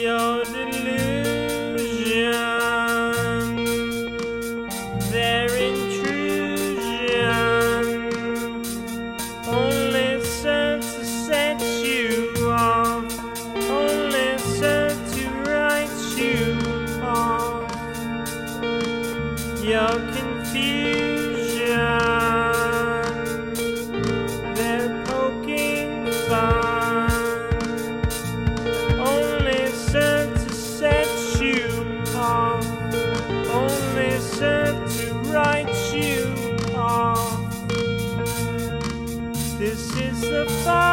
Your delusion, their intrusion, only serves to set you off, only serves to write you off. You're confused. This is the fire.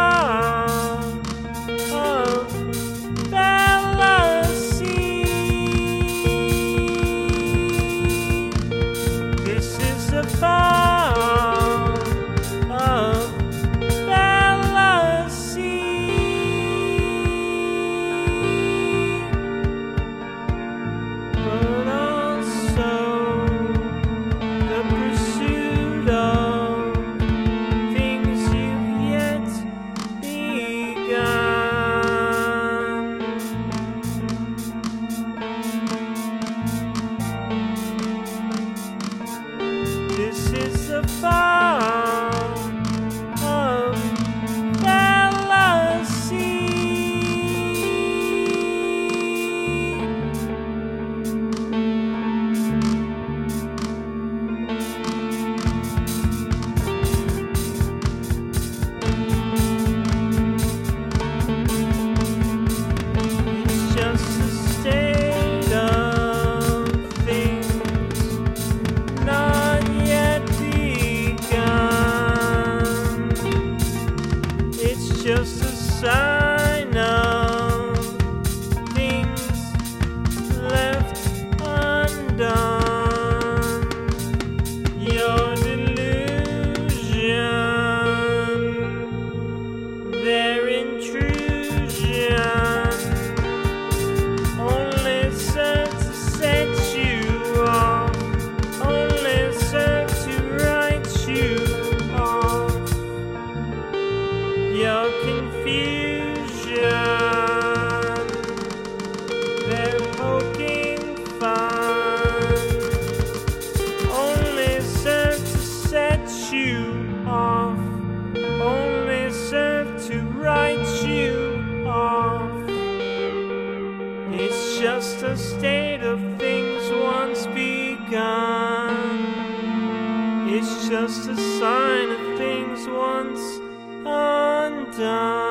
the fire. just state of things once begun. It's just a sign of things once undone.